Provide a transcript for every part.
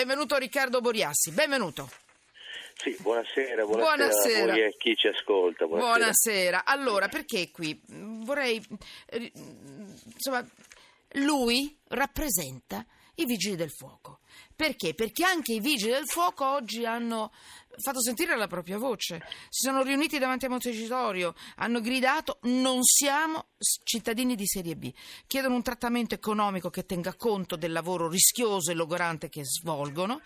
Benvenuto Riccardo Boriassi, benvenuto. Sì, buonasera, buonasera, Buonasera. a chi ci ascolta. Buonasera. Buonasera. Allora, perché qui? Vorrei... eh, Insomma, lui rappresenta i vigili del fuoco. Perché? Perché anche i vigili del fuoco oggi hanno fatto sentire la propria voce. Si sono riuniti davanti a Montecitorio, hanno gridato non siamo cittadini di serie B. Chiedono un trattamento economico che tenga conto del lavoro rischioso e logorante che svolgono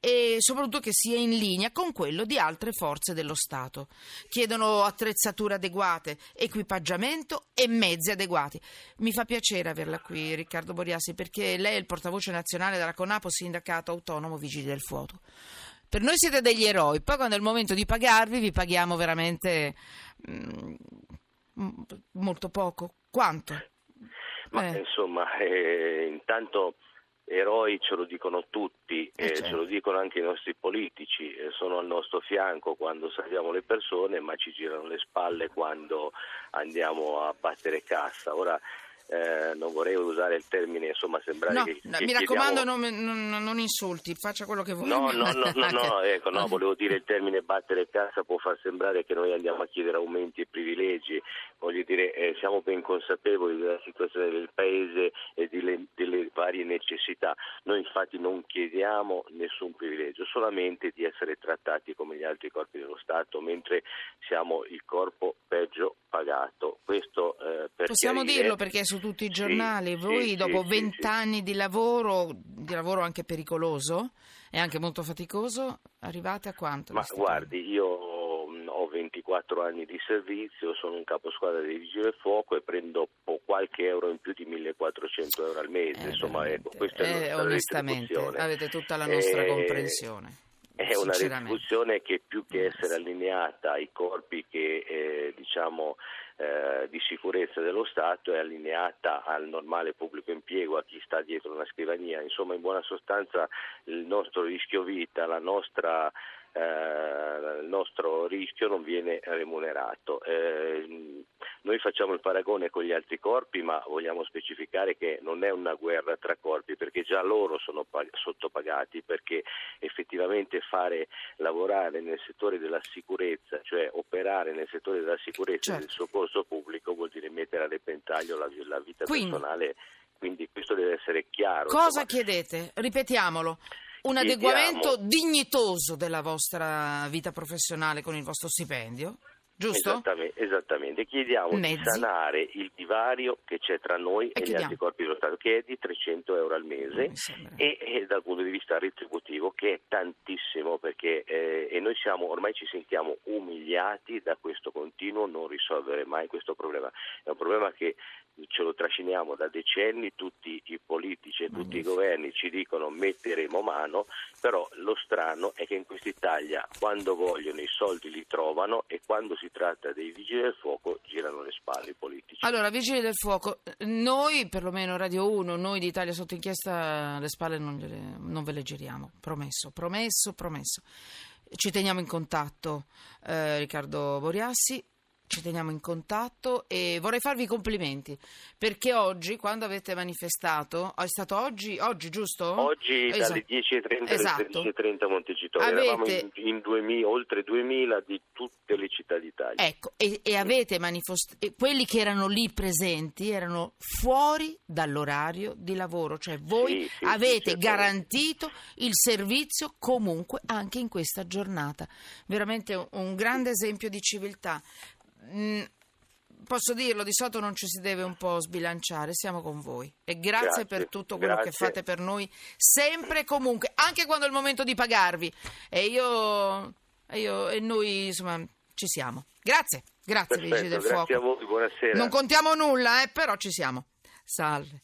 e soprattutto che sia in linea con quello di altre forze dello Stato. Chiedono attrezzature adeguate, equipaggiamento e mezzi adeguati. Mi fa piacere averla qui, Riccardo Boriassi, perché lei è il portavoce nazionale della CONAPO, Sindacato Autonomo Vigili del Fuoco. Per noi siete degli eroi, poi quando è il momento di pagarvi vi paghiamo veramente mm, mm, molto poco. Quanto? Ma Eh. insomma, eh, intanto eroi ce lo dicono tutti, Eh, certo. ce lo dicono anche i nostri politici, eh, sono al nostro fianco quando salviamo le persone, ma ci girano le spalle quando andiamo a battere cassa. Ora eh, non vorrei usare il termine, insomma, sembrare No, che, no, che mi raccomando, chiediamo- non, non- non insulti, faccia quello che vuoi. No, no, no, no, no, ecco, no, volevo dire il termine battere cassa può far sembrare che noi andiamo a chiedere aumenti e privilegi, voglio dire, eh, siamo ben consapevoli della situazione del Paese e delle, delle varie necessità. Noi infatti non chiediamo nessun privilegio, solamente di essere trattati come gli altri corpi dello Stato, mentre siamo il corpo peggio pagato. Questo eh, per Possiamo chiarire- dirlo perché è su tutti i Sì, giornali. sì, Voi, sì, dopo sì, vent'anni di lavoro, di lavoro anche pericoloso e anche molto faticoso, arrivate a quanto? Ma guardi, io ho 24 anni di servizio, sono un caposquadra dei Vigili del Fuoco e prendo po- qualche euro in più di 1400 euro al mese. Eh, Insomma, ecco, questa è Eh, onestamente, avete tutta la nostra Eh, comprensione. È una retribuzione che più che essere allineata ai corpi che, eh, diciamo, eh, di sicurezza dello Stato è allineata al normale pubblico impiego, a chi sta dietro una scrivania. Insomma, in buona sostanza il nostro rischio vita, la nostra eh, il nostro rischio non viene remunerato. Noi facciamo il paragone con gli altri corpi, ma vogliamo specificare che non è una guerra tra corpi, perché già loro sono pag- sottopagati, perché effettivamente fare lavorare nel settore della sicurezza, cioè operare nel settore della sicurezza e Certo. del soccorso pubblico vuol dire mettere a repentaglio la, la vita Quindi- personale, quindi questo deve essere chiaro. Cosa insomma. chiedete? Ripetiamolo. Un adeguamento dignitoso della vostra vita professionale con il vostro stipendio, giusto? Esattamente, esattamente. chiediamo Mezzi. di sanare il divario che c'è tra noi e, gli chiediamo. altri corpi dello Stato, che è di 300 euro al mese e, e dal punto di vista retributivo che è tantissimo perché eh, e noi siamo, ormai ci sentiamo umiliati da questo continuo non risolvere mai questo problema. È un problema che ce lo trasciniamo da decenni, tutti i politici e tutti i governi ci dicono metteremo mano, però lo strano è che in quest'Italia quando vogliono i soldi li trovano e quando si tratta dei vigili del fuoco girano le spalle i politici. Allora, Vigili del Fuoco, noi, perlomeno Radio 1, noi di Italia sotto inchiesta, le spalle non, gliele- non ve le giriamo, promesso, promesso, promesso. Ci teniamo in contatto, eh, Riccardo Boriassi, ci teniamo in contatto e vorrei farvi i complimenti, perché oggi, quando avete manifestato, è stato oggi, oggi giusto? Oggi Esatto. dalle 10.30 Esatto. alle 13.30 a Montecitorio, Avete- eravamo in, in 2000 oltre 2.000 di tutte le città d'Italia. Ecco, e, e avete manifestato, quelli che erano lì presenti erano fuori dall'orario di lavoro, cioè voi Sì, sì, avete sì, garantito il servizio comunque anche in questa giornata. Veramente un grande esempio di civiltà. Mm, Posso dirlo, di solito non ci si deve un po' sbilanciare, siamo con voi e grazie, Grazie, per tutto quello che grazie. fate per noi, sempre e comunque, anche quando è il momento di pagarvi. E io, e io e noi insomma ci siamo. Grazie, grazie Vigili Perfetto, del grazie Fuoco. a voi, buonasera. Non contiamo nulla, eh, però ci siamo. Salve.